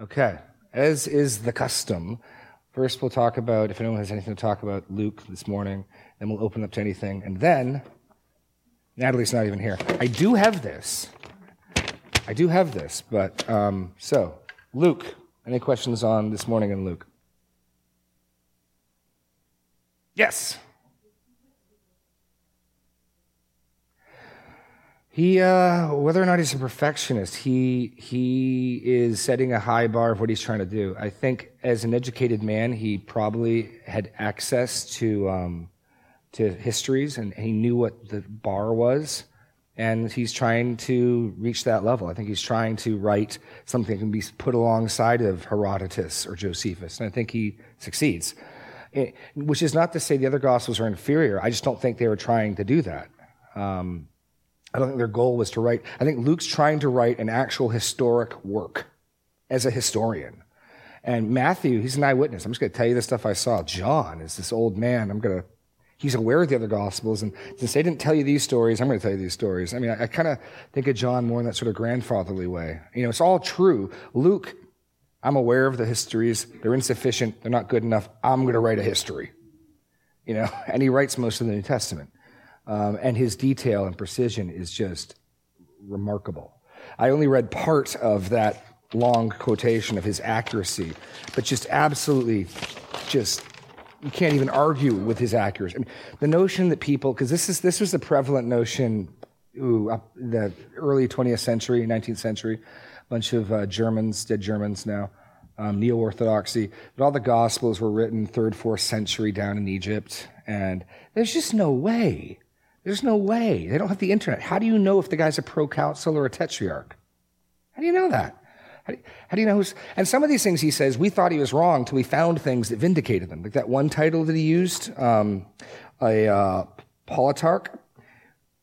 Okay, as is the custom, first we'll talk about, if anyone has anything to talk about, Luke this morning, then we'll open up to anything. And then, Natalie's not even here. I do have this. I do have this, but um, so, Luke, any questions on this morning in Luke? Yes. He, uh, whether or not he's a perfectionist, he he is setting a high bar of what he's trying to do. I think as an educated man, he probably had access to um, to histories and he knew what the bar was, and he's trying to reach that level. I think he's trying to write something that can be put alongside of Herodotus or Josephus, and I think he succeeds. It, eh, which is not to say the other gospels are inferior. I just don't think they were trying to do that. Um, I don't think their goal was to write. I think Luke's trying to write an actual historic work as a historian. And Matthew, he's an eyewitness. I'm just going to tell you the stuff I saw. John is this old man. I'm going to, he's aware of the other gospels. And since they didn't tell you these stories, I'm going to tell you these stories. I mean, I, I kind of think of John more in that sort of grandfatherly way. You know, it's all true. Luke, I'm aware of the histories. They're insufficient. They're not good enough. I'm going to write a history. You know, and he writes most of the New Testament. Um, and his detail and precision is just remarkable. I only read part of that long quotation of his accuracy, but just absolutely, just you can't even argue with his accuracy. I mean, the notion that people, because this is this was the prevalent notion, ooh, up the early 20th century, 19th century, a bunch of uh, Germans, dead Germans now, um, neo orthodoxy, that all the Gospels were written third, fourth century down in Egypt, and there's just no way there's no way. They don't have the internet. How do you know if the guy's a proconsul or a tetrarch? How do you know that? How do, you, how do you know who's. And some of these things he says, we thought he was wrong until we found things that vindicated them. Like that one title that he used, um, a uh, politarch.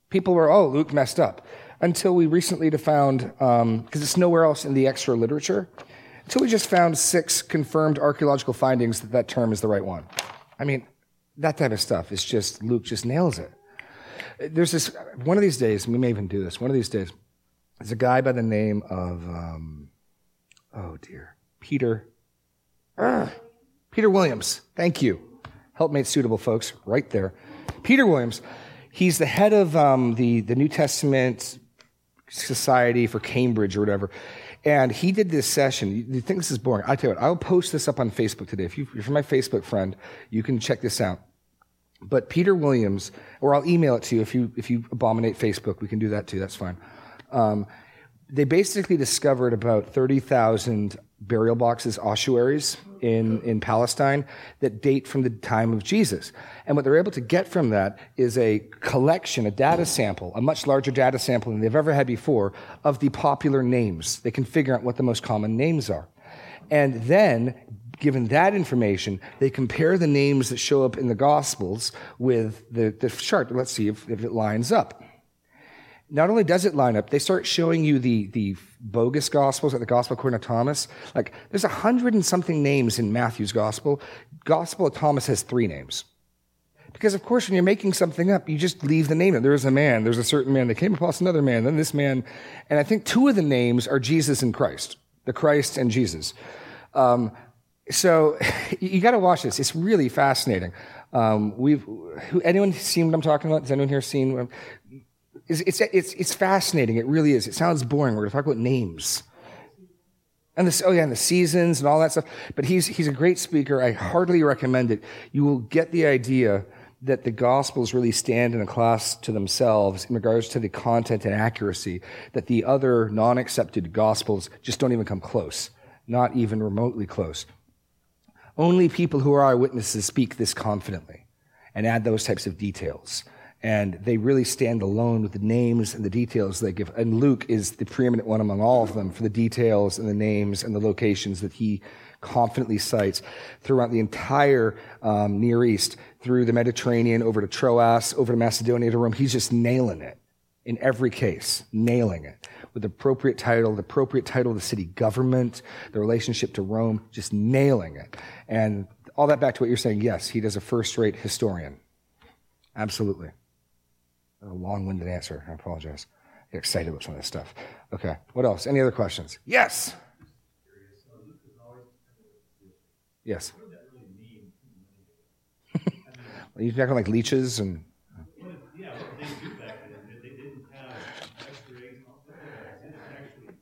People were, oh, Luke messed up. Until we recently found, because um, it's nowhere else in the extra literature, until we just found six confirmed archaeological findings that that term is the right one. I mean, that type of stuff is just, Luke just nails it. There's this, one of these days, we may even do this, one of these days, there's a guy by the name of, um, oh dear, Peter, uh, Peter Williams. Thank you. Helpmate suitable, folks, right there. Peter Williams, he's the head of um, the, the New Testament Society for Cambridge or whatever. And he did this session. You think this is boring? I tell you what, I'll post this up on Facebook today. If, you, if you're my Facebook friend, you can check this out. But Peter Williams, or I'll email it to you if you if you abominate Facebook, we can do that too. That's fine. Um, they basically discovered about thirty thousand burial boxes, ossuaries in in Palestine that date from the time of Jesus. And what they're able to get from that is a collection, a data sample, a much larger data sample than they've ever had before of the popular names. They can figure out what the most common names are. And then given that information, they compare the names that show up in the Gospels with the, the chart. Let's see if, if it lines up. Not only does it line up, they start showing you the, the bogus Gospels, like the Gospel according to Thomas. Like, there's a hundred and something names in Matthew's Gospel. Gospel of Thomas has three names. Because, of course, when you're making something up, you just leave the name. There is a man, there's a certain man that came across another man, then this man. And I think two of the names are Jesus and Christ, the Christ and Jesus. Um, so you got to watch this. It's really fascinating. Um, we've who, anyone seen what I'm talking about? Has anyone here seen? It's, it's, it's, it's fascinating. It really is. It sounds boring. We're going to talk about names. And this, oh yeah, and the seasons and all that stuff. But he's, he's a great speaker. I heartily recommend it. You will get the idea that the Gospels really stand in a class to themselves in regards to the content and accuracy that the other non-accepted Gospels just don't even come close. Not even remotely close. Only people who are eyewitnesses speak this confidently and add those types of details. And they really stand alone with the names and the details they give. And Luke is the preeminent one among all of them for the details and the names and the locations that he confidently cites throughout the entire um, Near East, through the Mediterranean, over to Troas, over to Macedonia, to Rome. He's just nailing it in every case, nailing it with the appropriate title, the appropriate title of the city government, the relationship to Rome, just nailing it. And all that back to what you're saying, yes, he does a first rate historian. Absolutely. A long winded answer. I apologize. I get excited about some of this stuff. Okay. What else? Any other questions? Yes. Yes. you're talking like leeches and. Yeah, what they do back then, they didn't have X-rays and all that. They didn't actually.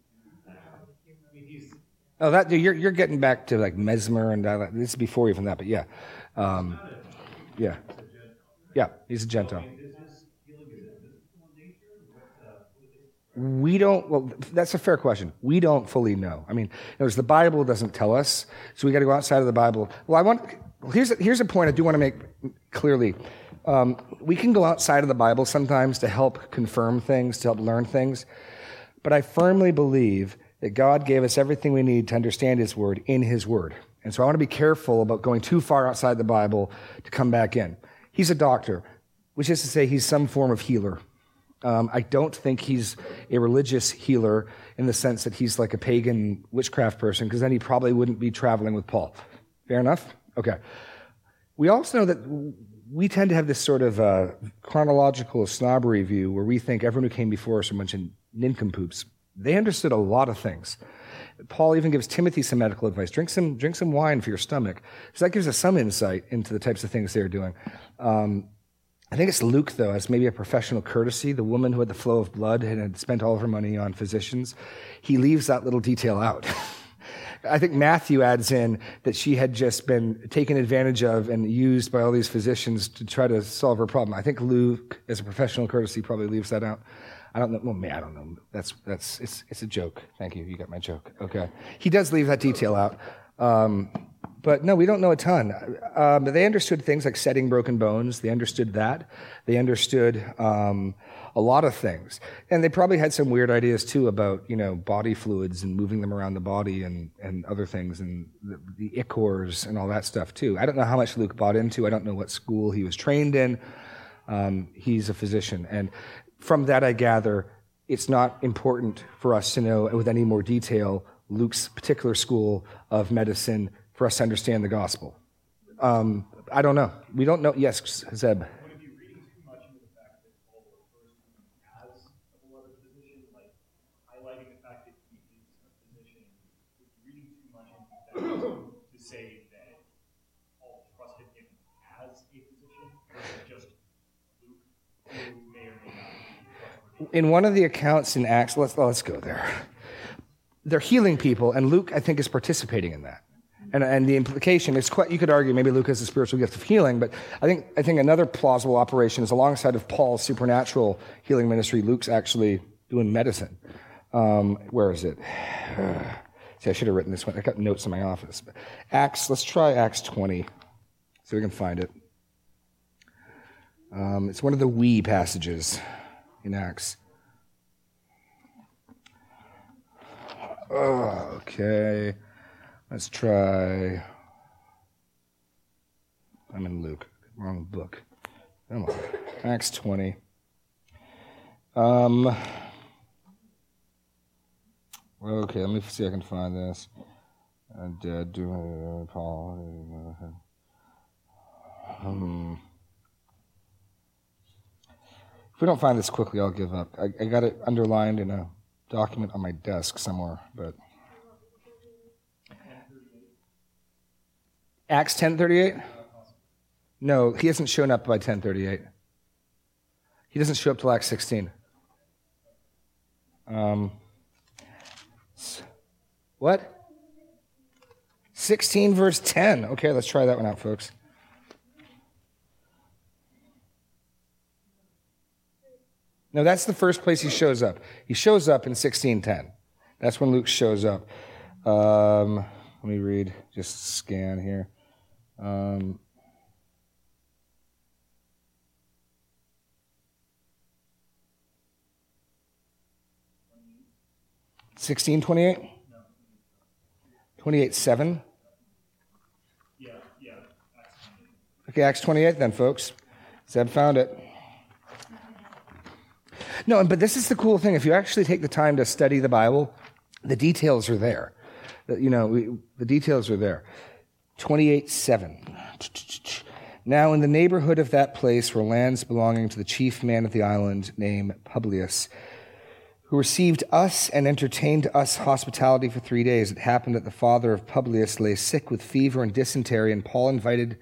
I mean, he's Oh, that you're you're getting back to like mesmer and that. This is before even that, but yeah, um, yeah, yeah. He's a Gentile. We don't. Well, that's a fair question. We don't fully know. I mean, notice the Bible doesn't tell us, so we got to go outside of the Bible. Well, I want. Well, here's a, here's a point I do want to make clearly. Um, we can go outside of the Bible sometimes to help confirm things, to help learn things, but I firmly believe that God gave us everything we need to understand His Word in His Word. And so I want to be careful about going too far outside the Bible to come back in. He's a doctor, which is to say, he's some form of healer. Um, I don't think he's a religious healer in the sense that he's like a pagan witchcraft person, because then he probably wouldn't be traveling with Paul. Fair enough? Okay. We also know that we tend to have this sort of uh, chronological snobbery view where we think everyone who came before us are a bunch of nincompoops. They understood a lot of things. Paul even gives Timothy some medical advice. Drink some, drink some wine for your stomach. So that gives us some insight into the types of things they're doing. Um, I think it's Luke, though, as maybe a professional courtesy. The woman who had the flow of blood and had spent all of her money on physicians, he leaves that little detail out. I think Matthew adds in that she had just been taken advantage of and used by all these physicians to try to solve her problem. I think Luke, as a professional courtesy, probably leaves that out. I don't know. Well, me, I don't know. That's that's it's it's a joke. Thank you. You got my joke. Okay. He does leave that detail out. Um, but no, we don't know a ton. Um, they understood things like setting broken bones. They understood that. They understood um, a lot of things, and they probably had some weird ideas too about you know body fluids and moving them around the body and and other things and the, the ichors and all that stuff too. I don't know how much Luke bought into. I don't know what school he was trained in. Um, he's a physician, and from that, I gather it's not important for us to know with any more detail Luke's particular school of medicine for us to understand the gospel. Um, I don't know. We don't know. Yes, Zeb. Would it be reading too much into the fact that Paul refers to him as a beloved physician, like highlighting the fact that he is a physician? Would you reading too much into that to say that Paul trusted him as a physician, or is it just Luke, who may or may not be trustworthy? In one of the accounts in Acts, let's, let's go there. They're healing people, and Luke, I think, is participating in that. And, and the implication is quite, you could argue maybe Luke has a spiritual gift of healing, but I think, I think another plausible operation is alongside of Paul's supernatural healing ministry, Luke's actually doing medicine. Um, where is it? See, I should have written this one. I got notes in my office. Acts, let's try Acts 20. See if we can find it. Um, it's one of the we passages in Acts. Okay. Let's try. I'm in Luke. Wrong book. Come on. Acts 20. Um, okay, let me see if I can find this. Uh, Paul. Um, if we don't find this quickly, I'll give up. I, I got it underlined in a document on my desk somewhere, but. Acts 10:38? No, he hasn't shown up by 10:38. He doesn't show up till Acts 16. Um, what? 16 verse 10. Okay, let's try that one out, folks. No, that's the first place he shows up. He shows up in 1610. That's when Luke shows up. Um, let me read, just scan here. Um, Sixteen twenty-eight. Twenty-eight seven. Yeah, yeah. Okay, Acts twenty-eight. Then, folks, Zeb found it. No, but this is the cool thing. If you actually take the time to study the Bible, the details are there. You know, we, the details are there. 28 7. Now, in the neighborhood of that place were lands belonging to the chief man of the island named Publius, who who received us and entertained us hospitality for three days. It happened that the father of Publius lay sick with fever and dysentery, and Paul invited,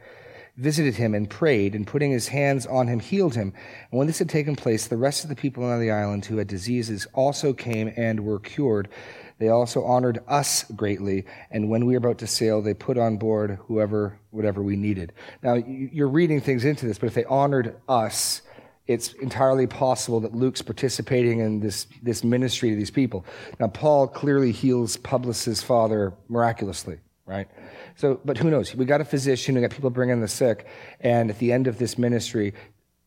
visited him and prayed, and putting his hands on him, healed him. And when this had taken place, the rest of the people on the island who had diseases also came and were cured. They also honored us greatly, and when we were about to sail, they put on board whoever, whatever we needed. Now, you're reading things into this, but if they honored us, it's entirely possible that Luke's participating in this, this ministry to these people. Now, Paul clearly heals Publius's father miraculously, right? So, but who knows? We got a physician, we got people bringing the sick, and at the end of this ministry,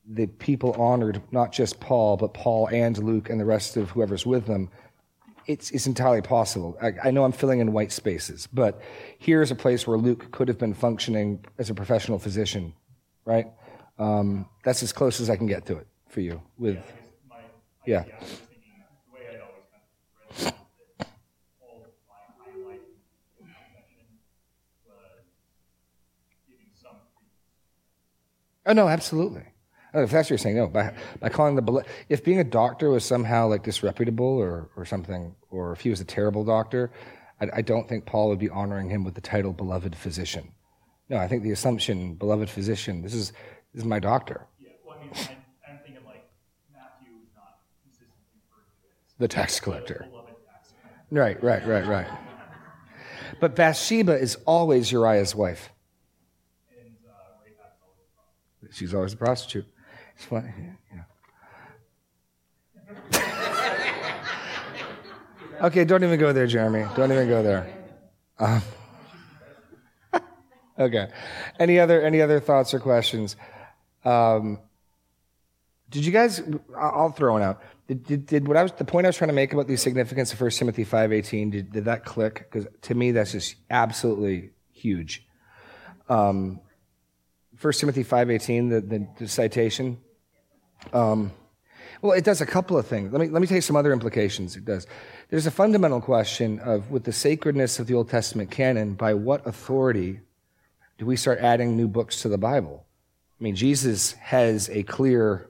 the people honored not just Paul, but Paul and Luke and the rest of whoever's with them. It's, it's entirely possible. I, I know I'm filling in white spaces, but here's a place where Luke could have been functioning as a professional physician, right? Um, that's as close as I can get to it for you. With yeah. My, yeah. the way I always kind of read that all of my highlighting was giving some. Oh no, absolutely. Oh, if that's what you're saying, no. By, by calling the if being a doctor was somehow like disreputable or or something, or if he was a terrible doctor, I, I don't think Paul would be honoring him with the title beloved physician. No, I think the assumption, beloved physician, this is this is my doctor. Yeah, well, I mean, I'm, I'm thinking like Matthew is not consistently referred to as the tax collector. tax collector. Right, right, right, right. But Bathsheba is always Uriah's wife. And uh, Rahab's always a prostitute. She's always a prostitute. It's funny. Yeah. okay, don't even go there, Jeremy. Don't even go there. Um, okay. Any other any other thoughts or questions? Um, did you guys? I'll throw one out. Did, did, did, what I was the point I was trying to make about the significance of 1 Timothy five eighteen? Did, did that click? Because to me, that's just absolutely huge. Um, 1 Timothy five eighteen, the, the, the citation. Um, well, it does a couple of things. Let me let me tell you some other implications. It does. There's a fundamental question of with the sacredness of the Old Testament canon, by what authority do we start adding new books to the Bible? I mean, Jesus has a clear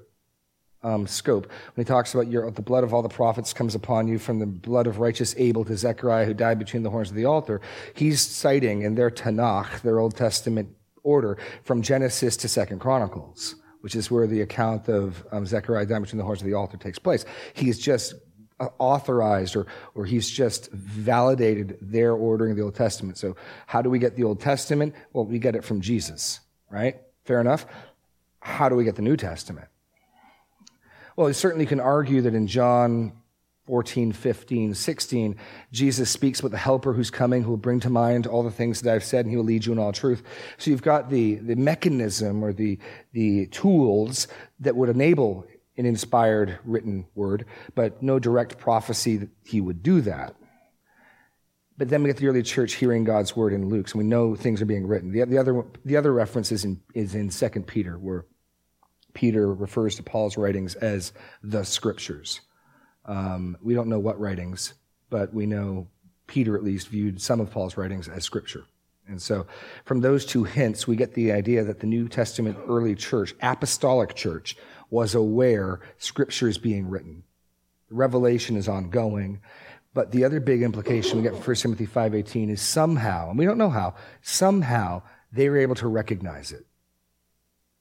um, scope. When he talks about your, the blood of all the prophets comes upon you, from the blood of righteous Abel to Zechariah who died between the horns of the altar, he's citing in their Tanakh, their Old Testament order, from Genesis to Second Chronicles, which is where the account of um, Zechariah dying between the horns of the altar takes place. He's just uh, authorized or, or he's just validated their ordering of the Old Testament. So how do we get the Old Testament? Well, we get it from Jesus, right? Fair enough. How do we get the New Testament? Well, you certainly can argue that in John 14, 15, 16, Jesus speaks about the helper who's coming, who will bring to mind all the things that I've said, and he will lead you in all truth. So you've got the, the mechanism or the, the tools that would enable an inspired written word, but no direct prophecy that he would do that. But then we get the early church hearing God's word in Luke, so we know things are being written. The, the other, the other reference is in, is in 2 Peter, where Peter refers to Paul's writings as the scriptures. Um, we don't know what writings, but we know Peter at least viewed some of Paul's writings as scripture. And so from those two hints, we get the idea that the New Testament early church, apostolic church, was aware scripture is being written. Revelation is ongoing. But the other big implication we get from 1 Timothy 5.18 is somehow, and we don't know how, somehow they were able to recognize it.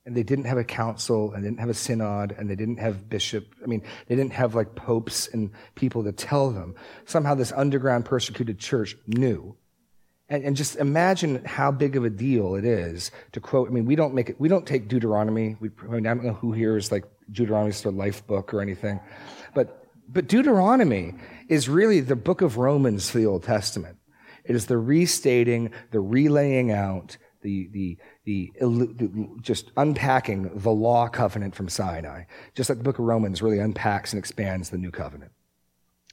And they didn't have a council, and they didn't have a synod, and they didn't have bishop. I mean, they didn't have like popes and people to tell them. Somehow this underground persecuted church knew. And, and just imagine how big of a deal it is to quote. I mean, we don't make it, we don't take Deuteronomy. We, I, mean, I don't know who here is like Deuteronomy's their life book or anything. But but Deuteronomy is really the book of Romans for the Old Testament. It is the restating, the relaying out, the, the, the, the, just unpacking the law covenant from Sinai. Just like the book of Romans really unpacks and expands the new covenant.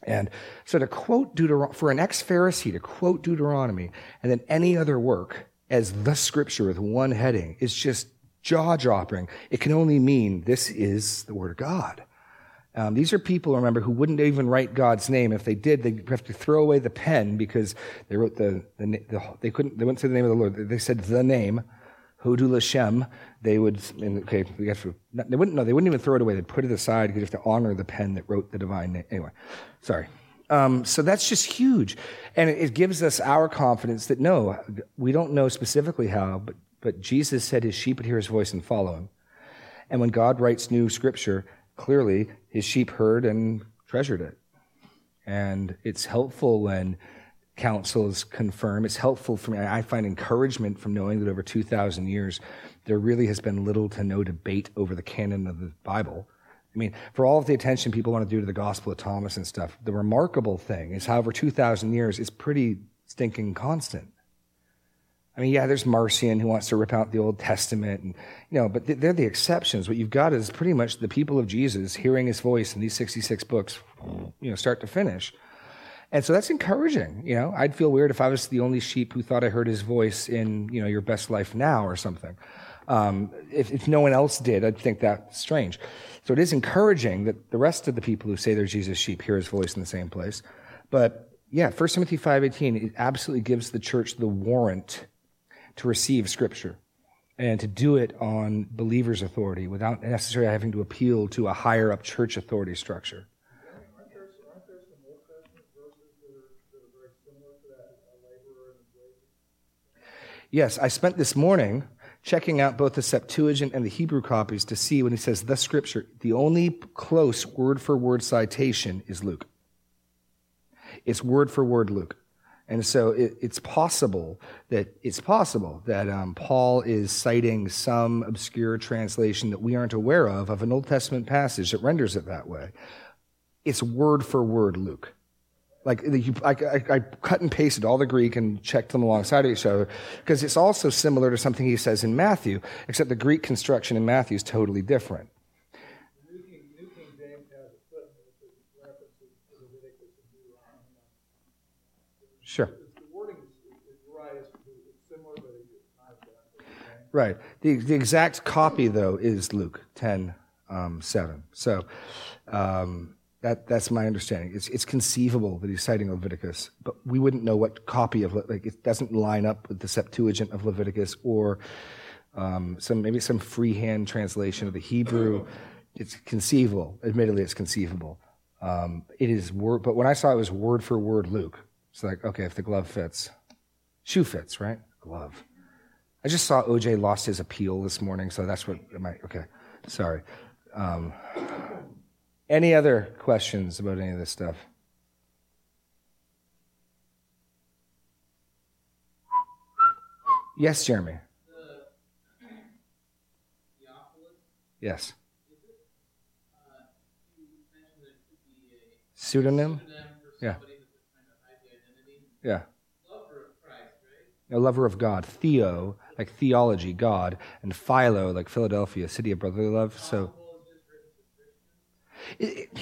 And so to quote Deuteronomy, for an ex-Pharisee to quote Deuteronomy and then any other work as the scripture with one heading is just jaw-dropping. It can only mean this is the word of God. Um, these are people, remember, who wouldn't even write God's name. If they did, they'd have to throw away the pen because they wrote the, the, the they couldn't, they wouldn't say the name of the Lord. They said the name, Hodu Lashem, they would, okay, we got to, they wouldn't, no, they wouldn't even throw it away. They'd put it aside because you have to honor the pen that wrote the divine name. Anyway, sorry. Um, so that's just huge. And it, it gives us our confidence that no, we don't know specifically how, but, but Jesus said his sheep would hear his voice and follow him. And when God writes new scripture, clearly his sheep heard and treasured it. And it's helpful when councils confirm. It's helpful for me. I find encouragement from knowing that over 2,000 years, there really has been little to no debate over the canon of the Bible. I mean, for all of the attention people want to do to the Gospel of Thomas and stuff, the remarkable thing is how over 2,000 years, it's pretty stinking constant. I mean, yeah, there's Marcion who wants to rip out the Old Testament, and you know, but they're the exceptions. What you've got is pretty much the people of Jesus hearing His voice in these 66 books, you know, start to finish. And so that's encouraging. You know, I'd feel weird if I was the only sheep who thought I heard His voice in you know Your Best Life Now or something. Um, if, if no one else did, I'd think that's strange. So it is encouraging that the rest of the people who say they're Jesus' sheep hear His voice in the same place. But yeah, 1 Timothy 5.18, it absolutely gives the church the warrant to receive Scripture and to do it on believers' authority without necessarily having to appeal to a higher up church authority structure. Yes, I spent this morning checking out both the Septuagint and the Hebrew copies to see when he says the scripture, the only close word for word citation is Luke. It's word for word Luke. And so it, it's possible that it's possible that um, Paul is citing some obscure translation that we aren't aware of of an Old Testament passage that renders it that way. It's word for word Luke. Like you, I, I, I cut and pasted all the Greek and checked them alongside each other because it's also similar to something he says in Matthew, except the Greek construction in Matthew is totally different. Sure. Right. The, the exact copy, though, is Luke 10 um, 7. So um, that, that's my understanding. It's, it's conceivable that he's citing Leviticus, but we wouldn't know what copy of like it doesn't line up with the Septuagint of Leviticus or um, some maybe some freehand translation of the Hebrew. It's conceivable. Admittedly, it's conceivable. Um, it is word, but when I saw it was word for word Luke, it's like, okay, if the glove fits, shoe fits, right? Glove. I just saw OJ lost his appeal this morning, so that's what I okay. Sorry. Um, any other questions about any of this stuff? Yes, Jeremy. Yes. Pseudonym? Yeah. Yeah. A lover of God. Theo, like theology, God, and Philo, like Philadelphia, city of brotherly love. So, it, it,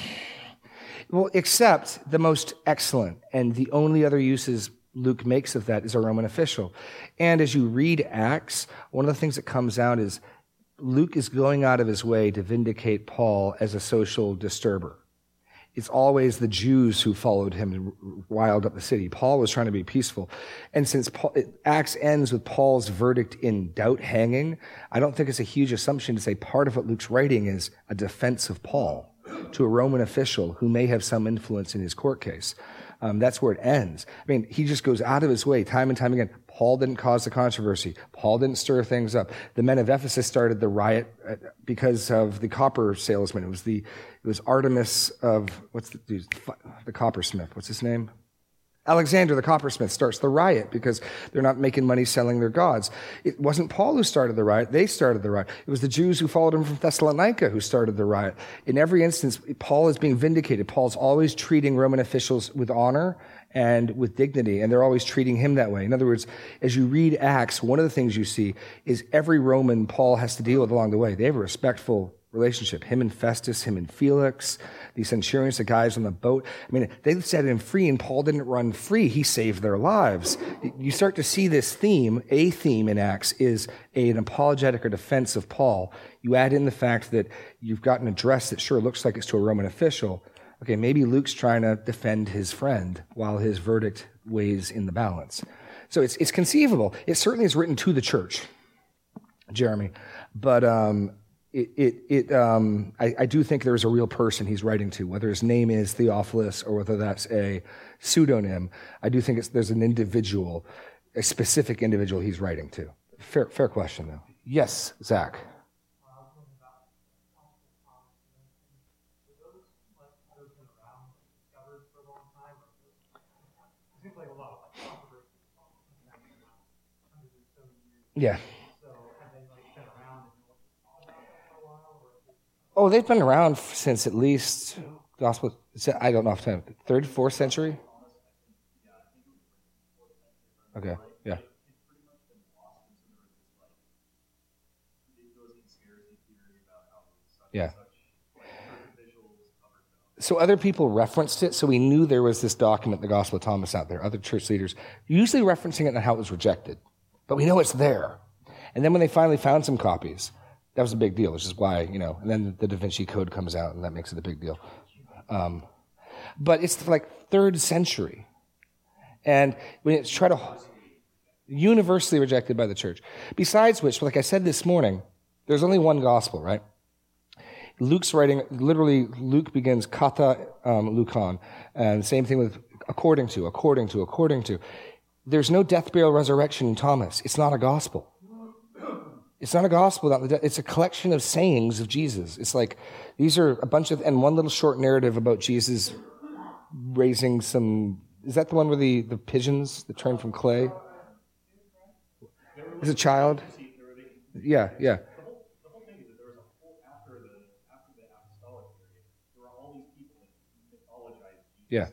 well, except the most excellent and the only other uses Luke makes of that is a Roman official. And as you read Acts, one of the things that comes out is Luke is going out of his way to vindicate Paul as a social disturber it's always the Jews who followed him and riled up the city. Paul was trying to be peaceful. And since Paul, Acts ends with Paul's verdict in doubt hanging, I don't think it's a huge assumption to say part of what Luke's writing is a defense of Paul to a Roman official who may have some influence in his court case. Um, that's where it ends. I mean, he just goes out of his way time and time again. Paul didn't cause the controversy. Paul didn't stir things up. The men of Ephesus started the riot uh, because of the copper salesman. It was the it was Artemis of what's the, the coppersmith? What's his name? Alexander the coppersmith starts the riot because they're not making money selling their gods. It wasn't Paul who started the riot, they started the riot. It was the Jews who followed him from Thessalonica who started the riot. In every instance, Paul is being vindicated. Paul's always treating Roman officials with honor and with dignity, and they're always treating him that way. In other words, as you read Acts, one of the things you see is every Roman Paul has to deal with along the way. They have a respectful relationship. Him and Festus, him and Felix, the centurions, the guys on the boat. I mean, they set him free, and Paul didn't run free. He saved their lives. You start to see this theme. A theme in Acts is an apologetic or defense of Paul. You add in the fact that you've got an address that sure looks like it's to a Roman official. Okay, maybe Luke's trying to defend his friend while his verdict weighs in the balance. So it's, it's conceivable. It certainly is written to the church. Jeremy. But um, it, it, it um, I, I, do think there's a real person he's writing to, whether his name is Theophilus or whether that's a pseudonym. I do think there's an individual, a specific individual he's writing to. Fair, fair question, though. Yes, Zach. Yeah. Oh, they've been around since at least gospel. I don't know off time. Third, fourth century. Okay. Yeah. Yeah. So other people referenced it, so we knew there was this document, the Gospel of Thomas, out there. Other church leaders usually referencing it and how it was rejected, but we know it's there. And then when they finally found some copies, that was a big deal, which is why you know. And then the Da Vinci Code comes out, and that makes it a big deal. Um, but it's like third century, and when it's try to universally rejected by the church. Besides which, like I said this morning, there's only one gospel, right? Luke's writing, literally, Luke begins kata um, Lucan, and same thing with according to, according to, according to. There's no death, burial, resurrection in Thomas. It's not a gospel. It's not a gospel about the death. It's a collection of sayings of Jesus. It's like these are a bunch of, and one little short narrative about Jesus raising some. Is that the one where the, the pigeons that turned from clay? As a child? Yeah, yeah. Yeah.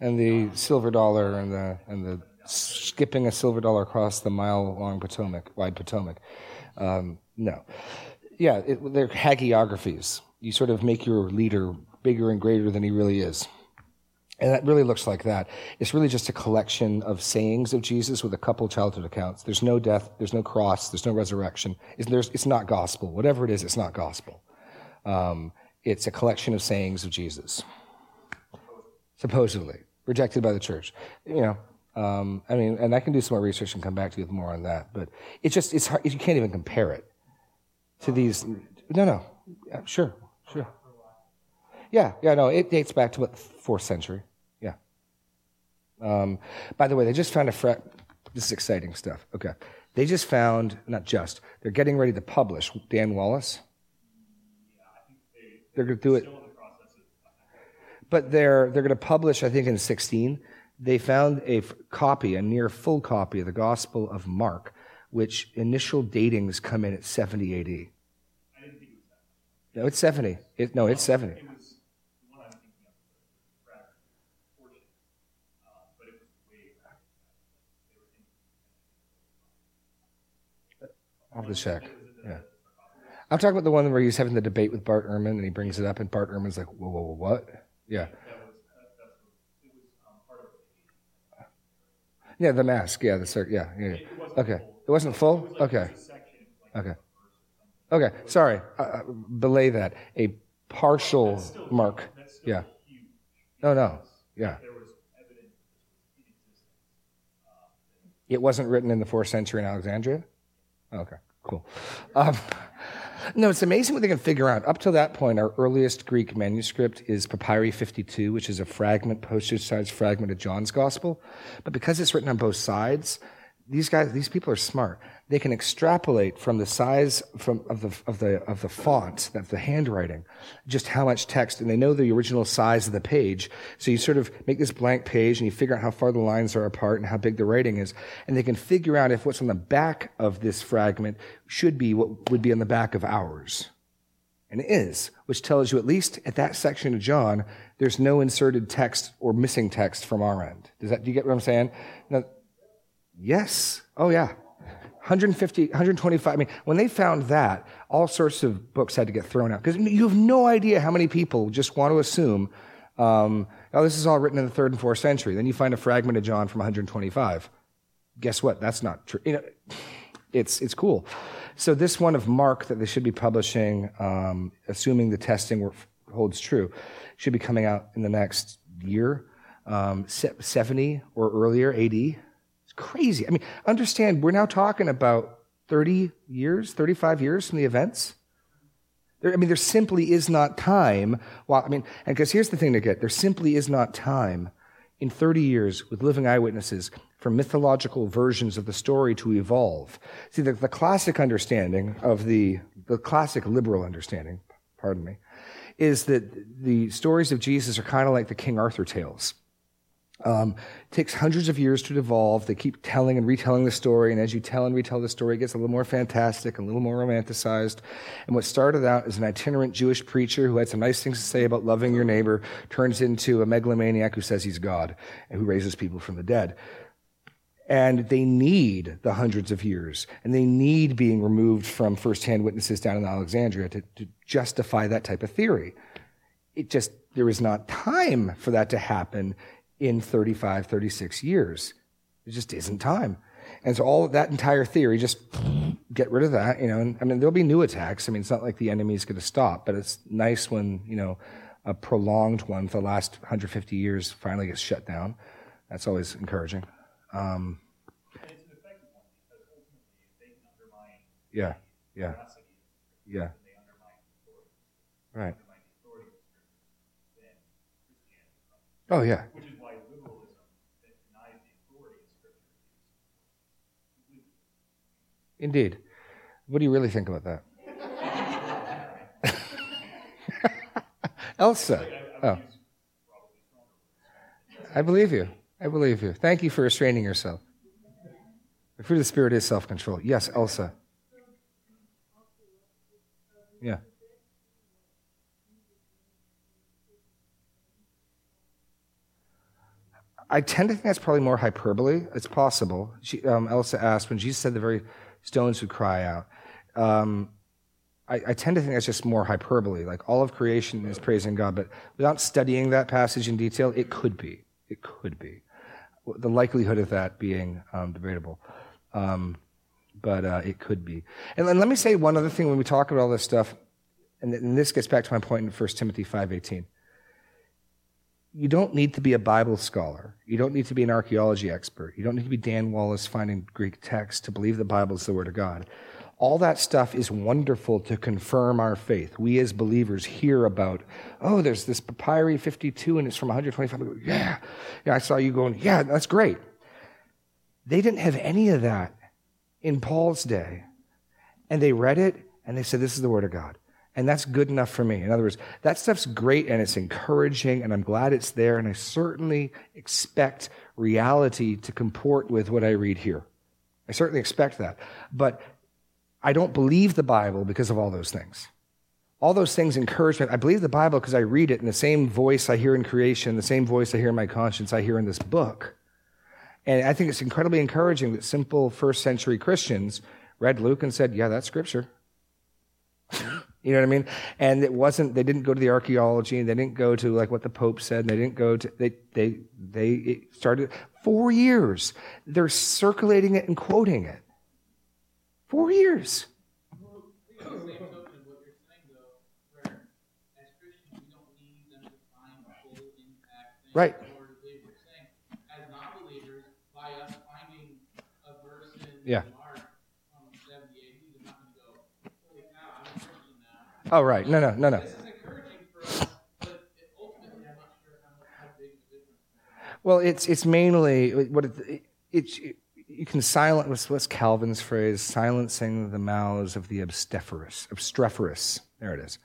And the silver dollar and the and the skipping a silver dollar across the mile long Potomac, wide Potomac. Um, no. Yeah, it, they're hagiographies. You sort of make your leader bigger and greater than he really is. And that really looks like that. It's really just a collection of sayings of Jesus with a couple childhood accounts. There's no death, there's no cross, there's no resurrection. It's, it's not gospel. Whatever it is, it's not gospel. Um, it's a collection of sayings of Jesus, supposedly rejected by the church. You know, um, I mean, and I can do some more research and come back to you with more on that. But it's just it's hard. You can't even compare it to these. No, no, yeah, sure, sure. Yeah, yeah, no, it dates back to what fourth century. Yeah. Um, by the way, they just found a fra- This is exciting stuff. Okay, they just found not just they're getting ready to publish Dan Wallace they're going to do it. But they're, they're going to publish, I think, in 16. They found a f- copy, a near full copy of the Gospel of Mark, which initial datings come in at 70 AD. No, it's 70. It, no, it's 70. I'll have to check. Yeah. I'm talking about the one where he's having the debate with Bart Ehrman and he brings it up and Bart Ehrman's like, whoa, whoa, whoa what? Yeah. Yeah, the mask. Yeah, the circ. Yeah, yeah. yeah. Okay. It wasn't full? Okay. Okay. Okay. Sorry. Uh, uh belay that. A partial mark. Yeah. No, no. Yeah. It wasn't written in the fourth century in Alexandria? Okay, cool. Um, no, it's amazing what they can figure out. Up to that point, our earliest Greek manuscript is Papyri 52, which is a fragment, postage sized fragment of John's Gospel. But because it's written on both sides, these guys, these people are smart. They can extrapolate from the size from, of the of the of the font, that the handwriting, just how much text, and they know the original size of the page. So you sort of make this blank page, and you figure out how far the lines are apart and how big the writing is, and they can figure out if what's on the back of this fragment should be what would be on the back of ours, and it is, which tells you at least at that section of John, there's no inserted text or missing text from our end. Does that? Do you get what I'm saying? Now, Yes. Oh, yeah. 150, 125. I mean, when they found that, all sorts of books had to get thrown out because you have no idea how many people just want to assume, um, oh, this is all written in the third and fourth century. Then you find a fragment of John from 125. Guess what? That's not true. You know, it's it's cool. So this one of Mark that they should be publishing, um, assuming the testing holds true, should be coming out in the next year, um, 70 or earlier AD crazy. I mean, understand, we're now talking about 30 years, 35 years from the events. There, I mean, there simply is not time. Well, I mean, and because here's the thing to get there simply is not time in 30 years with living eyewitnesses for mythological versions of the story to evolve. See, the, the classic understanding of the, the classic liberal understanding, pardon me, is that the stories of Jesus are kind of like the King Arthur tales. Um, takes hundreds of years to evolve. They keep telling and retelling the story, and as you tell and retell the story, it gets a little more fantastic, a little more romanticized. And what started out as an itinerant Jewish preacher who had some nice things to say about loving your neighbor turns into a megalomaniac who says he's God and who raises people from the dead. And they need the hundreds of years, and they need being removed from firsthand witnesses down in Alexandria to, to justify that type of theory. It just, there is not time for that to happen in 35, 36 years. It just isn't time. And so all that entire theory, just get rid of that, you know. And I mean, there'll be new attacks. I mean, it's not like the enemy's going to stop, but it's nice when, you know, a prolonged one for the last 150 years finally gets shut down. That's always encouraging. Um, And it's an effective one because ultimately, if they can undermine yeah, yeah, yeah, then they undermine the authority. right. Undermine the authority of Scripture, then Christianity comes. Oh, yeah, Which is why liberalism that denies the authority of Scripture is completely indeed. What do you really think about that? Elsa. Oh. I believe you. I believe you. Thank you for restraining yourself. The fruit of the Spirit is self control. Yes, Elsa. Yeah. I tend to think that's probably more hyperbole. It's possible. She, um, Elsa asked when Jesus said the very stones would cry out. Um, I, I, tend to think that's just more hyperbole. Like all of creation is praising God, but without studying that passage in detail, it could be. It could be. The likelihood of that being um, debatable. Um, but uh, it could be. And, and let me say one other thing when we talk about all this stuff, and, and this gets back to my point in 1 Timothy 5.18 you don't need to be a Bible scholar. You don't need to be an archaeology expert. You don't need to be Dan Wallace finding Greek texts to believe the Bible is the Word of God. All that stuff is wonderful to confirm our faith. We as believers hear about, oh, there's this papyri 52 and it's from 125. Yeah. yeah, I saw you going, yeah, that's great. They didn't have any of that in Paul's day. And they read it and they said, this is the Word of God. And that's good enough for me. In other words, that stuff's great and it's encouraging and I'm glad it's there and I certainly expect reality to comport with what I read here. I certainly expect that. But I don't believe the Bible because of all those things. All those things encourage me. I believe the Bible because I read it in the same voice I hear in creation, the same voice I hear in my conscience, I hear in this book. And I think it's incredibly encouraging that simple first century Christians read Luke and said, yeah, that's scripture. You know what I mean? And it wasn't, they didn't go to the archaeology, and they didn't go to like what the Pope said, and they didn't go to, they, they, they it started four years. They're circulating it and quoting it. Four years. Right. Yeah. Oh, right. No, no, no, no. Well, it's it's mainly what it, it's it, you can silence what's, what's Calvin's phrase? Silencing the mouths of the obstreperous. Obstreperous. There it is.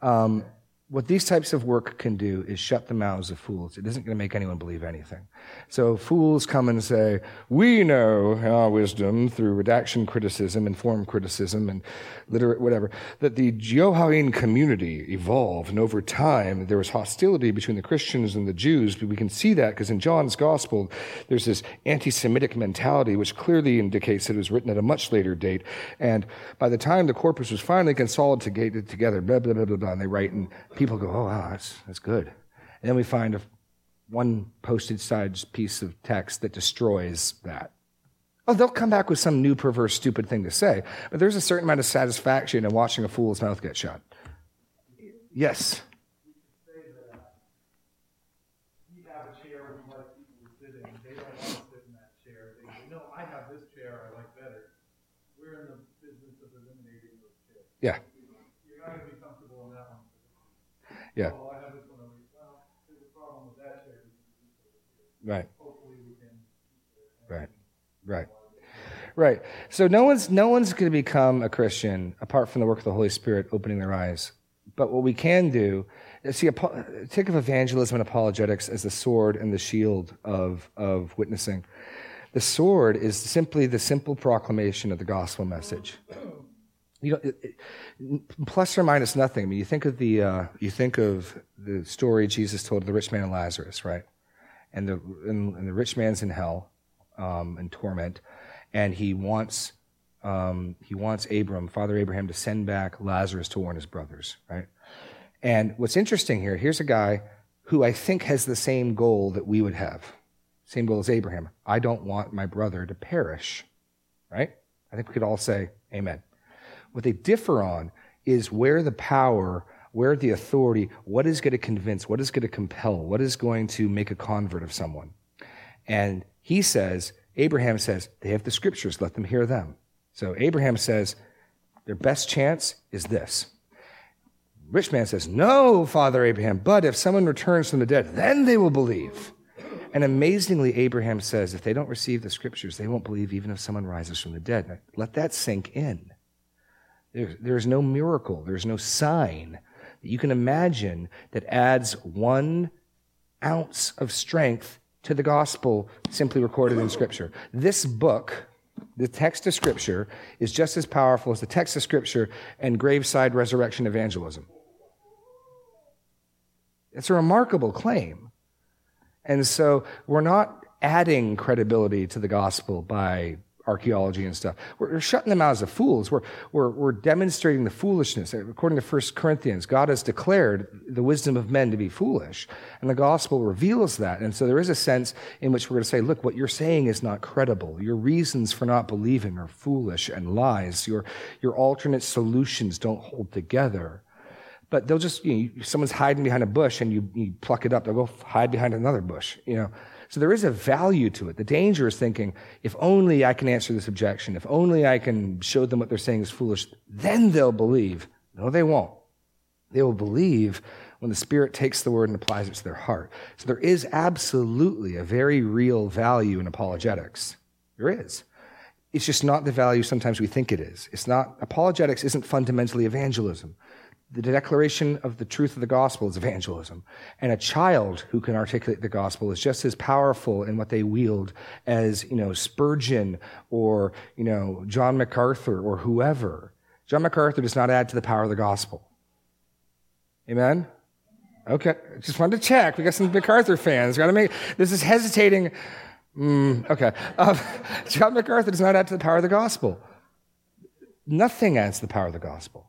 Um, what these types of work can do is shut the mouths of fools. It isn't going to make anyone believe anything. So fools come and say, we know our wisdom through redaction criticism and form criticism and literate whatever, that the Johannine community evolved and over time there was hostility between the Christians and the Jews. But we can see that because in John's gospel there's this anti-Semitic mentality which clearly indicates that it was written at a much later date. And by the time the corpus was finally consolidated together, blah, blah, blah, blah, blah, and they write and people go, oh, wow, that's, that's good. And then we find a, one postage size piece of text that destroys that. Oh, they'll come back with some new, perverse, stupid thing to say, but there's a certain amount of satisfaction in watching a fool's mouth get shut. Yes. you have a chair you like people to sit in. They don't want to sit in that chair. No, I have this chair I like better. We're in the business of eliminating those chairs. Yeah. You're not going to be comfortable in that one. Yeah. I have this one over here. Well, there's a problem with that chair. Right. Can. Uh, right. Right. Right. So no one's no one's going to become a Christian apart from the work of the Holy Spirit opening their eyes. But what we can do is see think of evangelism and apologetics as the sword and the shield of of witnessing. The sword is simply the simple proclamation of the gospel message. You know, it, it, plus or minus nothing. I mean, you think of the uh, you think of the story Jesus told of the rich man and Lazarus, right? And the and, and the rich man's in hell um, in torment and he wants um, he wants Abram, Father Abraham, to send back Lazarus to warn his brothers, right? And what's interesting here, here's a guy who I think has the same goal that we would have, same goal as Abraham. I don't want my brother to perish, right? I think we could all say amen. What they differ on is where the power, where the authority, what is going to convince, what is going to compel, what is going to make a convert of someone. And he says, Abraham says, they have the scriptures, let them hear them. So Abraham says, their best chance is this. Rich man says, No, Father Abraham, but if someone returns from the dead, then they will believe. And amazingly, Abraham says, if they don't receive the scriptures, they won't believe even if someone rises from the dead. Now, let that sink in. There's, no miracle, there's no sign that you can imagine that adds one ounce of strength to the gospel simply recorded in Scripture. This book, the text of Scripture, is just as powerful as the text of Scripture and graveside resurrection evangelism. It's a remarkable claim. And so we're not adding credibility to the gospel by archaeology and stuff. We're, we're, shutting them out as fools. We're, we're, we're demonstrating the foolishness. According to 1 Corinthians, God has declared the wisdom of men to be foolish. And the gospel reveals that. And so there is a sense in which we're going to say, look, what you're saying is not credible. Your reasons for not believing are foolish and lies. Your, your alternate solutions don't hold together. But they'll just, you know, someone's hiding behind a bush and you, you pluck it up. They'll go hide behind another bush, you know. So there is a value to it. The danger is thinking, if only I can answer this objection, if only I can show them what they're saying is foolish, then they'll believe. No, they won't. They will believe when the Spirit takes the word and applies it to their heart. So there is absolutely a very real value in apologetics. There is. It's just not the value sometimes we think it is. It's not, apologetics isn't fundamentally evangelism the declaration of the truth of the gospel is evangelism. And a child who can articulate the gospel is just as powerful in what they wield as, you know, Spurgeon or, you know, John MacArthur or whoever. John MacArthur does not add to the power of the gospel. Amen? Okay. Just wanted to check. We got some MacArthur fans. Got to make, this is hesitating. Mm, okay. Uh, John MacArthur does not add to the power of the gospel. Nothing adds to the power of the gospel.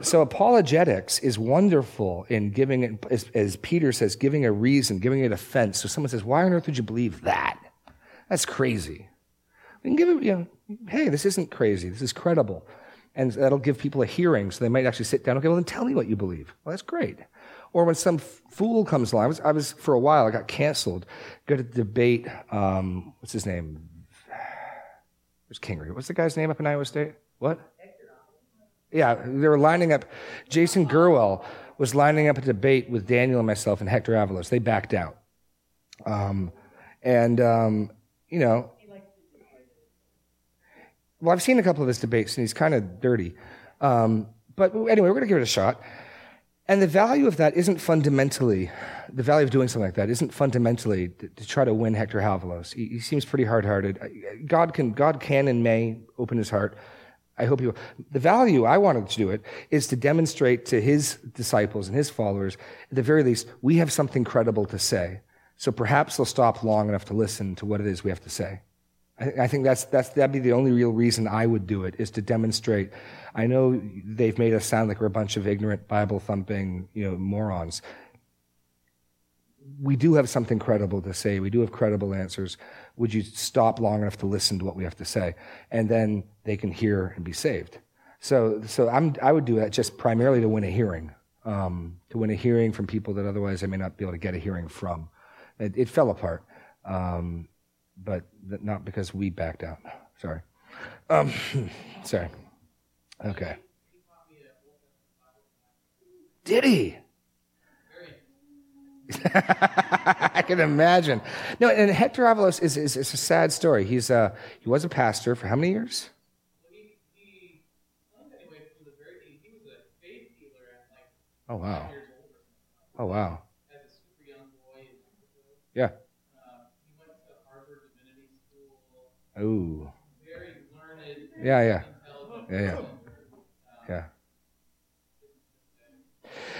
So apologetics is wonderful in giving it, as, as, Peter says, giving a reason, giving it offense. So someone says, why on earth would you believe that? That's crazy. We can give it, you know, hey, this isn't crazy. This is credible. And that'll give people a hearing so they might actually sit down. Okay, well then tell me what you believe. Well, that's great. Or when some fool comes along, I was, I was for a while, I got canceled, Go to debate, um, what's his name? Where's Kingery? What's the guy's name up in Iowa State? What? Yeah, they were lining up. Jason Gerwell was lining up a debate with Daniel and myself and Hector Avalos. They backed out. Um, and, um, you know, well, I've seen a couple of his debates and he's kind of dirty. Um, but anyway, we're going to give it a shot. And the value of that isn't fundamentally, the value of doing something like that isn't fundamentally to, to try to win Hector Avalos. He, he seems pretty hard hearted. God can, God can and may open his heart I hope you. The value I wanted to do it is to demonstrate to his disciples and his followers, at the very least, we have something credible to say. So perhaps they'll stop long enough to listen to what it is we have to say. I, think that's, that's, that'd be the only real reason I would do it, is to demonstrate. I know they've made us sound like we're a bunch of ignorant, Bible thumping, you know, morons. We do have something credible to say. We do have credible answers would you stop long enough to listen to what we have to say? And then they can hear and be saved. So, so I'm, I would do that just primarily to win a hearing, um, to win a hearing from people that otherwise I may not be able to get a hearing from. It, it fell apart. Um, but not because we backed out. Sorry. Um, sorry. Okay. Did he? I can imagine. No, and Hector Avalos is, is, is a sad story. He's uh, he was a pastor for how many years? Anyway, for the very he was a faith dealer at like Oh wow! Oh wow! At a super young boy. Yeah. He went to Harvard Divinity School. Oh. Yeah, yeah, yeah, yeah, yeah.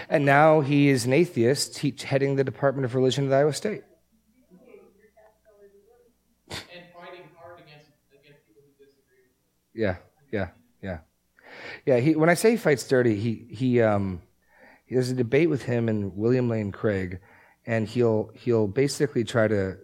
And now he is an atheist, teach, heading the Department of Religion at Iowa State. Yeah, yeah, yeah, yeah. He, when I say he fights dirty, he he um, there's a debate with him and William Lane Craig, and he'll he'll basically try to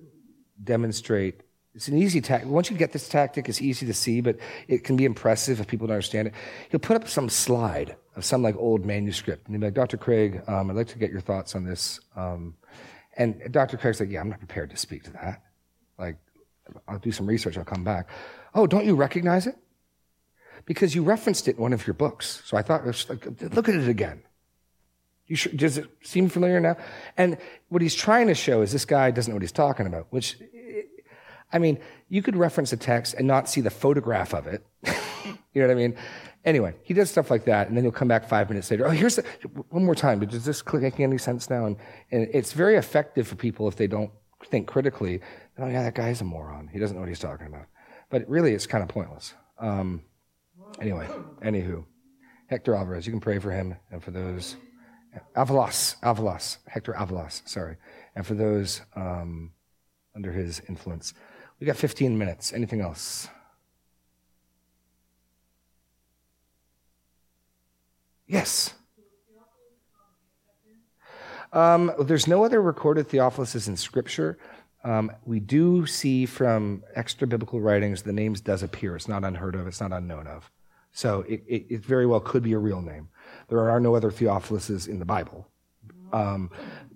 demonstrate it's an easy tactic. Once you get this tactic, it's easy to see, but it can be impressive if people don't understand it. He'll put up some slide of some like old manuscript, and he'll be like, "Dr. Craig, um, I'd like to get your thoughts on this." Um, and Dr. Craig's like, "Yeah, I'm not prepared to speak to that. Like, I'll do some research. I'll come back." Oh, don't you recognize it? Because you referenced it in one of your books. So I thought, like, look at it again. Does it seem familiar now? And what he's trying to show is this guy doesn't know what he's talking about, which I mean, you could reference a text and not see the photograph of it. you know what I mean? Anyway, he does stuff like that, and then he'll come back five minutes later. Oh, here's the, one more time. Does this make any sense now? And, and it's very effective for people if they don't think critically. Oh, yeah, that guy's a moron. He doesn't know what he's talking about. But really, it's kind of pointless. Um, anyway, anywho, Hector Alvarez, you can pray for him and for those. Avalos, Avalos, Hector Avalos, sorry. And for those um, under his influence. We got 15 minutes. Anything else? Yes. Um, there's no other recorded Theophiluses in Scripture. Um, we do see from extra biblical writings the names does appear. It's not unheard of. It's not unknown of. So it, it, it very well could be a real name. There are no other Theophiluses in the Bible. Um,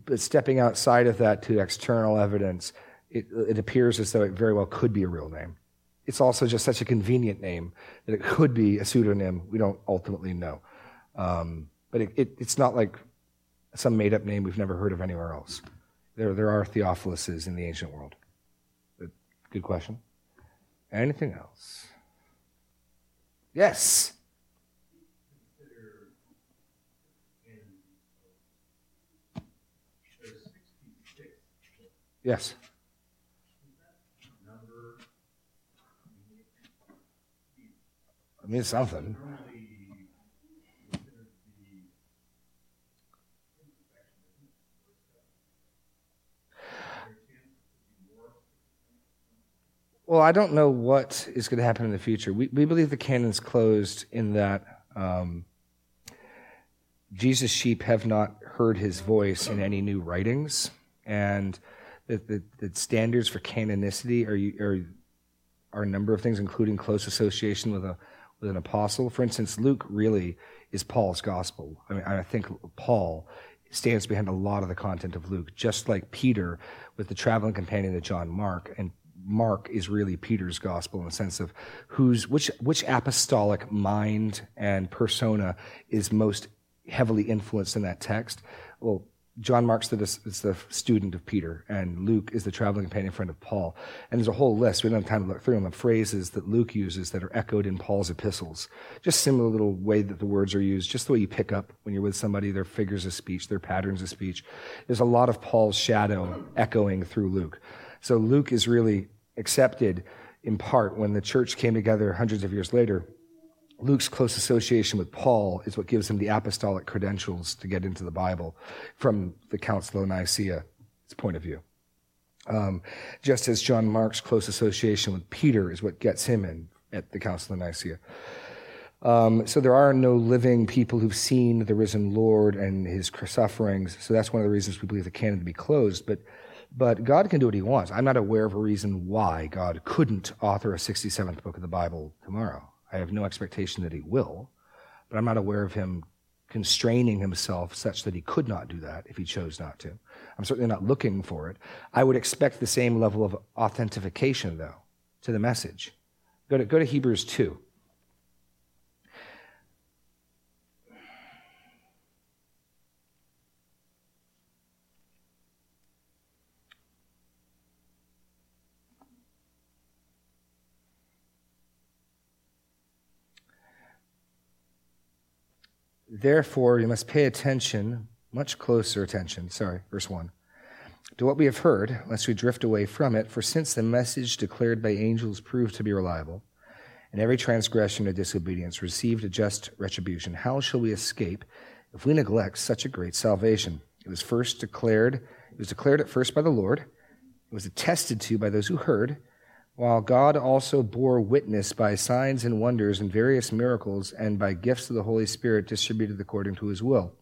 but stepping outside of that to external evidence, it, it appears as though it very well could be a real name. It's also just such a convenient name that it could be a pseudonym. We don't ultimately know. Um, but it, it, it's not like some made up name we've never heard of anywhere else. There, there are Theophiluses in the ancient world. Good question. Anything else? Yes. Yes. I mean, something. Well, I don't know what is going to happen in the future. We, we believe the canon's closed in that um, Jesus' sheep have not heard his voice in any new writings, and that the, the, standards for canonicity are, are, are a number of things, including close association with a an apostle. For instance, Luke really is Paul's gospel. I mean, I think Paul stands behind a lot of the content of Luke, just like Peter with the traveling companion of John Mark. And Mark is really Peter's gospel in the sense of who's which which apostolic mind and persona is most heavily influenced in that text. Well, John Mark's the, is the student of Peter, and Luke is the traveling companion friend of Paul. And there's a whole list, we don't have time to look through them, of phrases that Luke uses that are echoed in Paul's epistles. Just similar little way that the words are used, just the way you pick up when you're with somebody, their figures of speech, their patterns of speech. There's a lot of Paul's shadow echoing through Luke. So Luke is really accepted in part when the church came together hundreds of years later Luke's close association with Paul is what gives him the apostolic credentials to get into the Bible from the Council of Nicaea's point of view. Um, just as John Mark's close association with Peter is what gets him in at the Council of Nicaea. Um, so there are no living people who've seen the risen Lord and his sufferings. So that's one of the reasons we believe the canon to be closed. But but God can do what he wants. I'm not aware of a reason why God couldn't author a 67th book of the Bible tomorrow. I have no expectation that he will, but I'm not aware of him constraining himself such that he could not do that if he chose not to. I'm certainly not looking for it. I would expect the same level of authentication, though, to the message. Go to, go to Hebrews 2. Therefore, you must pay attention, much closer attention, sorry, verse 1, to what we have heard, lest we drift away from it. For since the message declared by angels proved to be reliable, and every transgression or disobedience received a just retribution, how shall we escape if we neglect such a great salvation? It was first declared, it was declared at first by the Lord, it was attested to by those who heard while God also bore witness by signs and wonders and various miracles and by gifts of the Holy Spirit distributed according to his will.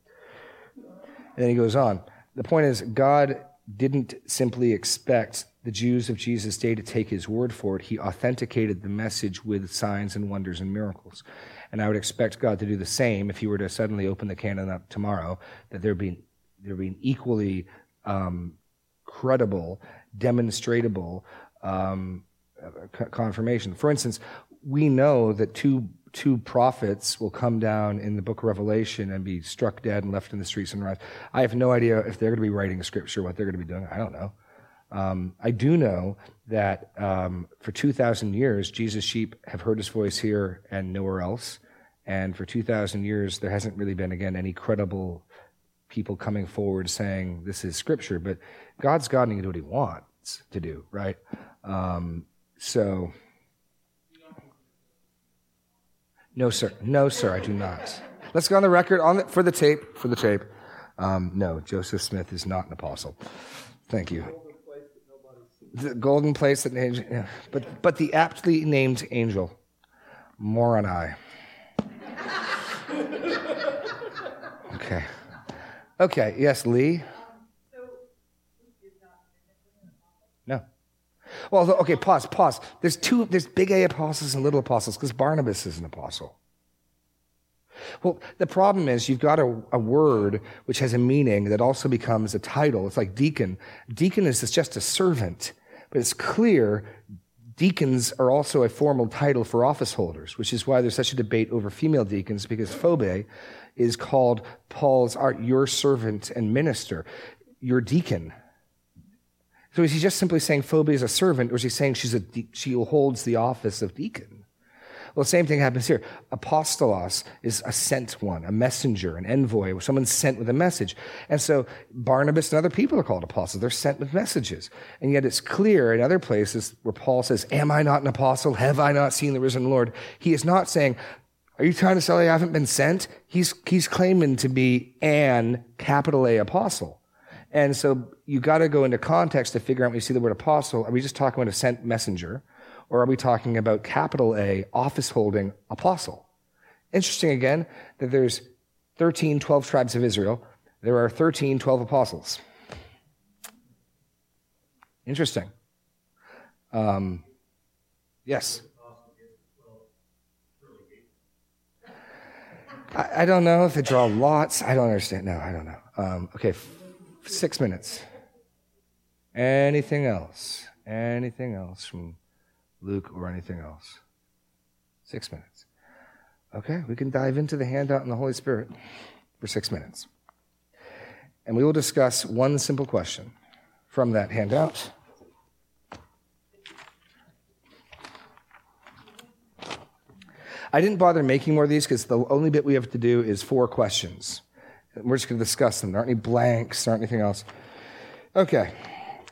And then he goes on. The point is, God didn't simply expect the Jews of Jesus' day to take his word for it. He authenticated the message with signs and wonders and miracles. And I would expect God to do the same if he were to suddenly open the canon up tomorrow, that there'd be, there'd be an equally um, credible, demonstrable, um, confirmation. For instance, we know that two two prophets will come down in the book of Revelation and be struck dead and left in the streets and rise. I have no idea if they're going to be writing scripture, what they're going to be doing. I don't know. Um, I do know that um, for 2,000 years, Jesus' sheep have heard his voice here and nowhere else. And for 2,000 years, there hasn't really been, again, any credible people coming forward saying this is scripture. But God's God and he can do what he wants to do, right? Um, so, no, sir. No, sir, I do not. Let's go on the record on the, for the tape. For the tape. Um, no, Joseph Smith is not an apostle. Thank you. The golden place that named, yeah. but but the aptly named angel. Moroni. Okay. Okay. Yes, Lee. Well, okay, pause, pause. There's two, there's big A apostles and little apostles because Barnabas is an apostle. Well, the problem is you've got a, a, word which has a meaning that also becomes a title. It's like deacon. Deacon is just a servant, but it's clear deacons are also a formal title for office holders, which is why there's such a debate over female deacons because Phoebe is called Paul's art, your servant and minister, your deacon. So is he just simply saying Phoebe is a servant, or is he saying she's a, she holds the office of deacon? Well, the same thing happens here. Apostolos is a sent one, a messenger, an envoy, someone sent with a message. And so Barnabas and other people are called apostles. They're sent with messages. And yet it's clear in other places where Paul says, Am I not an apostle? Have I not seen the risen Lord? He is not saying, Are you trying to say I haven't been sent? He's, he's claiming to be an capital A apostle. And so you got to go into context to figure out when you see the word apostle, are we just talking about a sent messenger? Or are we talking about capital A, office holding apostle? Interesting again that there's 13, 12 tribes of Israel. There are 13, 12 apostles. Interesting. Um, yes. I, I, don't know if they draw lots. I don't understand. No, I don't know. Um, okay, six minutes. Anything else? Anything else from Luke or anything else? Six minutes. Okay, we can dive into the handout and the Holy Spirit for six minutes. And we will discuss one simple question from that handout. I didn't bother making more of these because the only bit we have to do is four questions. We're just going to discuss them. There aren't any blanks, there aren't anything else. Okay,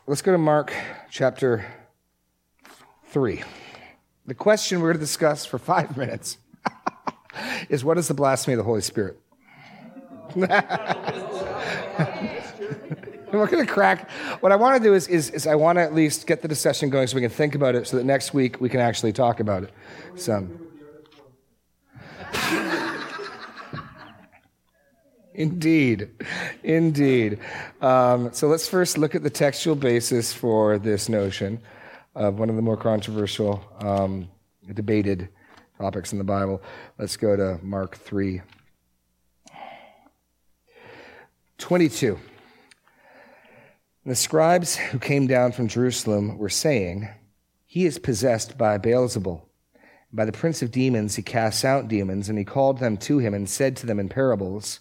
let's go to Mark chapter 3. The question we're going to discuss for five minutes is what is the blasphemy of the Holy Spirit? we're going to crack. What I want to do is, is, is I want to at least get the discussion going so we can think about it so that next week we can actually talk about it. So. Indeed. Indeed. Um, so let's first look at the textual basis for this notion of one of the more controversial, um, debated topics in the Bible. Let's go to Mark 3. 22. The scribes who came down from Jerusalem were saying, He is possessed by Beelzebul. By the prince of demons he casts out demons, and he called them to him and said to them in parables,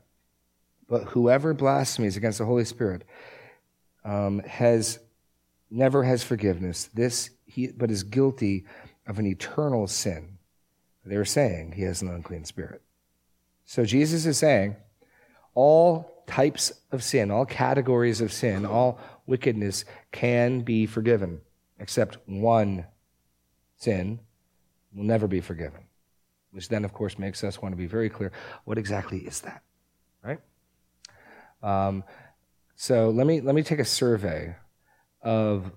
But whoever blasphemies against the Holy Spirit um, has never has forgiveness. This he, but is guilty of an eternal sin. They were saying he has an unclean spirit. So Jesus is saying all types of sin, all categories of sin, all wickedness can be forgiven, except one sin will never be forgiven. Which then, of course, makes us want to be very clear what exactly is that, right? Um, so let me let me take a survey of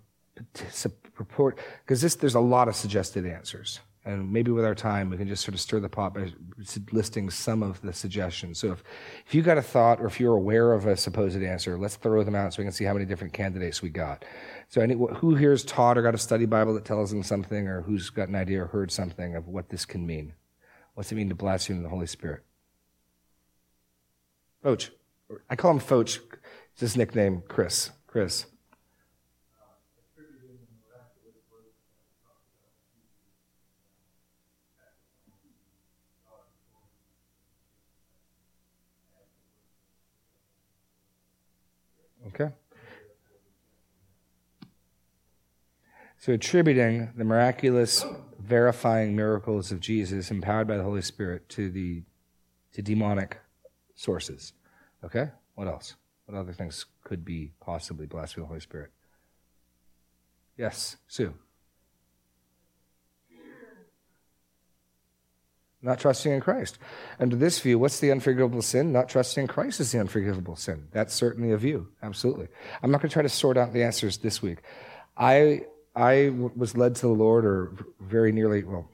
purport because this there's a lot of suggested answers. And maybe with our time, we can just sort of stir the pot by listing some of the suggestions. So if, if you got a thought or if you're aware of a supposed answer, let's throw them out so we can see how many different candidates we got. So any, who here is taught or got a study Bible that tells them something or who's got an idea or heard something of what this can mean? What's it mean to blaspheme the Holy Spirit? Foch. I call him Foch. It's his nickname, Chris. Chris. Okay? So, attributing the miraculous, verifying miracles of Jesus empowered by the Holy Spirit to the to demonic sources. Okay? What else? What other things could be possibly blessed with the Holy Spirit? Yes, Sue. not trusting in Christ. Under this view, what's the unforgivable sin? Not trusting in Christ is the unforgivable sin. That's certainly a view, absolutely. I'm not going to try to sort out the answers this week. I, I was led to the Lord, or very nearly, well,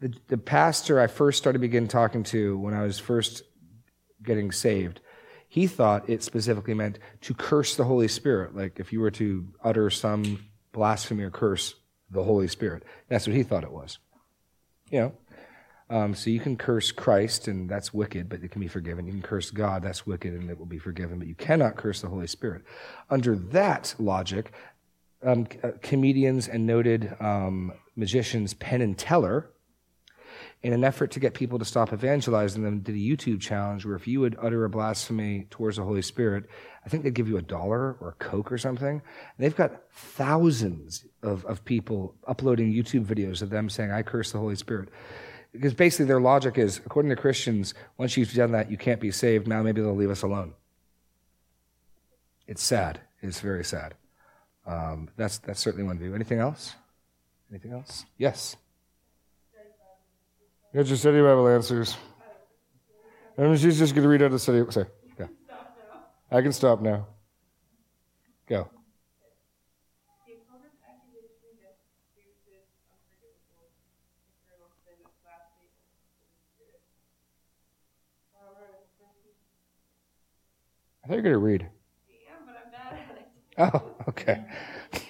the, the pastor I first started begin talking to when I was first getting saved, he thought it specifically meant to curse the Holy Spirit. Like if you were to utter some blasphemy or curse the Holy Spirit. That's what he thought it was. You know, um, so you can curse Christ, and that's wicked, but it can be forgiven. You can curse God, that's wicked, and it will be forgiven, but you cannot curse the Holy Spirit. Under that logic, um, uh, comedians and noted um, magicians Penn and Teller, in an effort to get people to stop evangelizing them, did a YouTube challenge where if you would utter a blasphemy towards the Holy Spirit, I think they'd give you a dollar or a Coke or something. And they've got thousands of, of people uploading YouTube videos of them saying, I curse the Holy Spirit. Because basically their logic is, according to Christians, once you've done that, you can't be saved. Now maybe they'll leave us alone. It's sad. It's very sad. Um, that's, that's certainly one view. Anything else? Anything else? Yes. Get your study Bible answers. And she's just going to read out the study. Sorry. Go. I can stop now. Go. I thought you were going to read. Yeah, but I'm bad at it. Oh, okay. okay,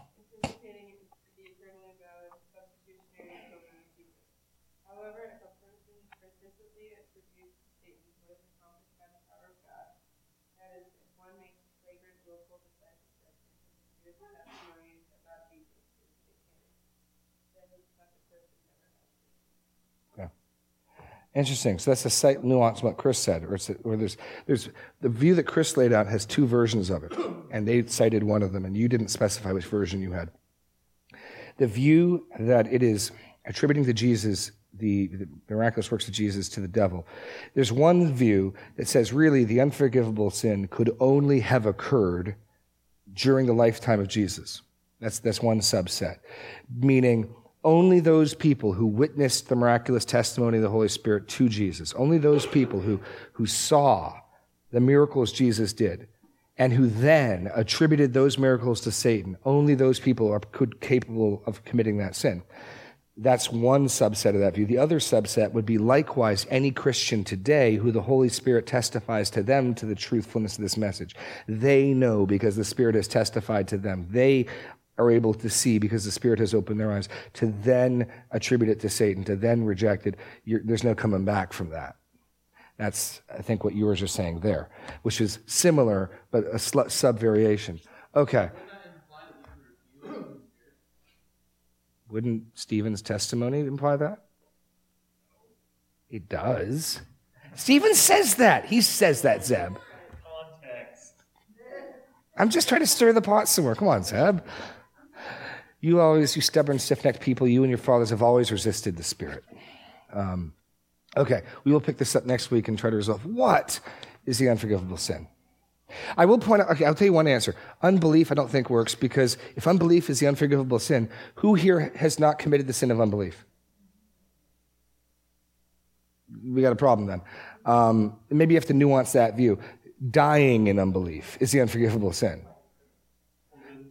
Interesting. So that's a slight nuance what Chris said, or, or there's, there's the view that Chris laid out has two versions of it, and they cited one of them, and you didn't specify which version you had. The view that it is attributing to Jesus the, the miraculous works of Jesus to the devil. There's one view that says really the unforgivable sin could only have occurred during the lifetime of Jesus. That's, that's one subset. Meaning, Only those people who witnessed the miraculous testimony of the Holy Spirit to Jesus, only those people who, who saw the miracles Jesus did, and who then attributed those miracles to Satan, only those people are could, capable of committing that sin. That's one subset of that view. The other subset would be likewise any Christian today who the Holy Spirit testifies to them to the truthfulness of this message. They know because the Spirit has testified to them. They are able to see because the Spirit has opened their eyes to then attribute it to Satan, to then reject it. You're, there's no coming back from that. That's, I think, what yours are saying there, which is similar, but a sub variation. Okay. Wouldn't Stephen's testimony imply that? It does. Stephen says that. He says that, Zeb. I'm just trying to stir the pot somewhere. Come on, Zeb. You always, you stubborn, stiff necked people, you and your fathers have always resisted the Spirit. Um, okay, we will pick this up next week and try to resolve what is the unforgivable sin. I will point out, okay, I'll tell you one answer. Unbelief, I don't think works because if unbelief is the unforgivable sin, who here has not committed the sin of unbelief? We got a problem then. Um, maybe you have to nuance that view. Dying in unbelief is the unforgivable sin.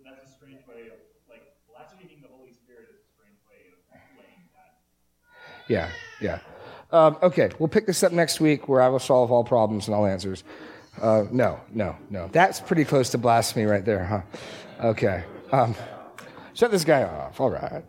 That's a strange way of, like, blaspheming the Holy Spirit is a strange way of laying that. Yeah, yeah. Um, okay, we'll pick this up next week where I will solve all problems and all answers. Uh, no, no, no. That's pretty close to blasphemy right there, huh? Okay. Um, shut this guy off. All right.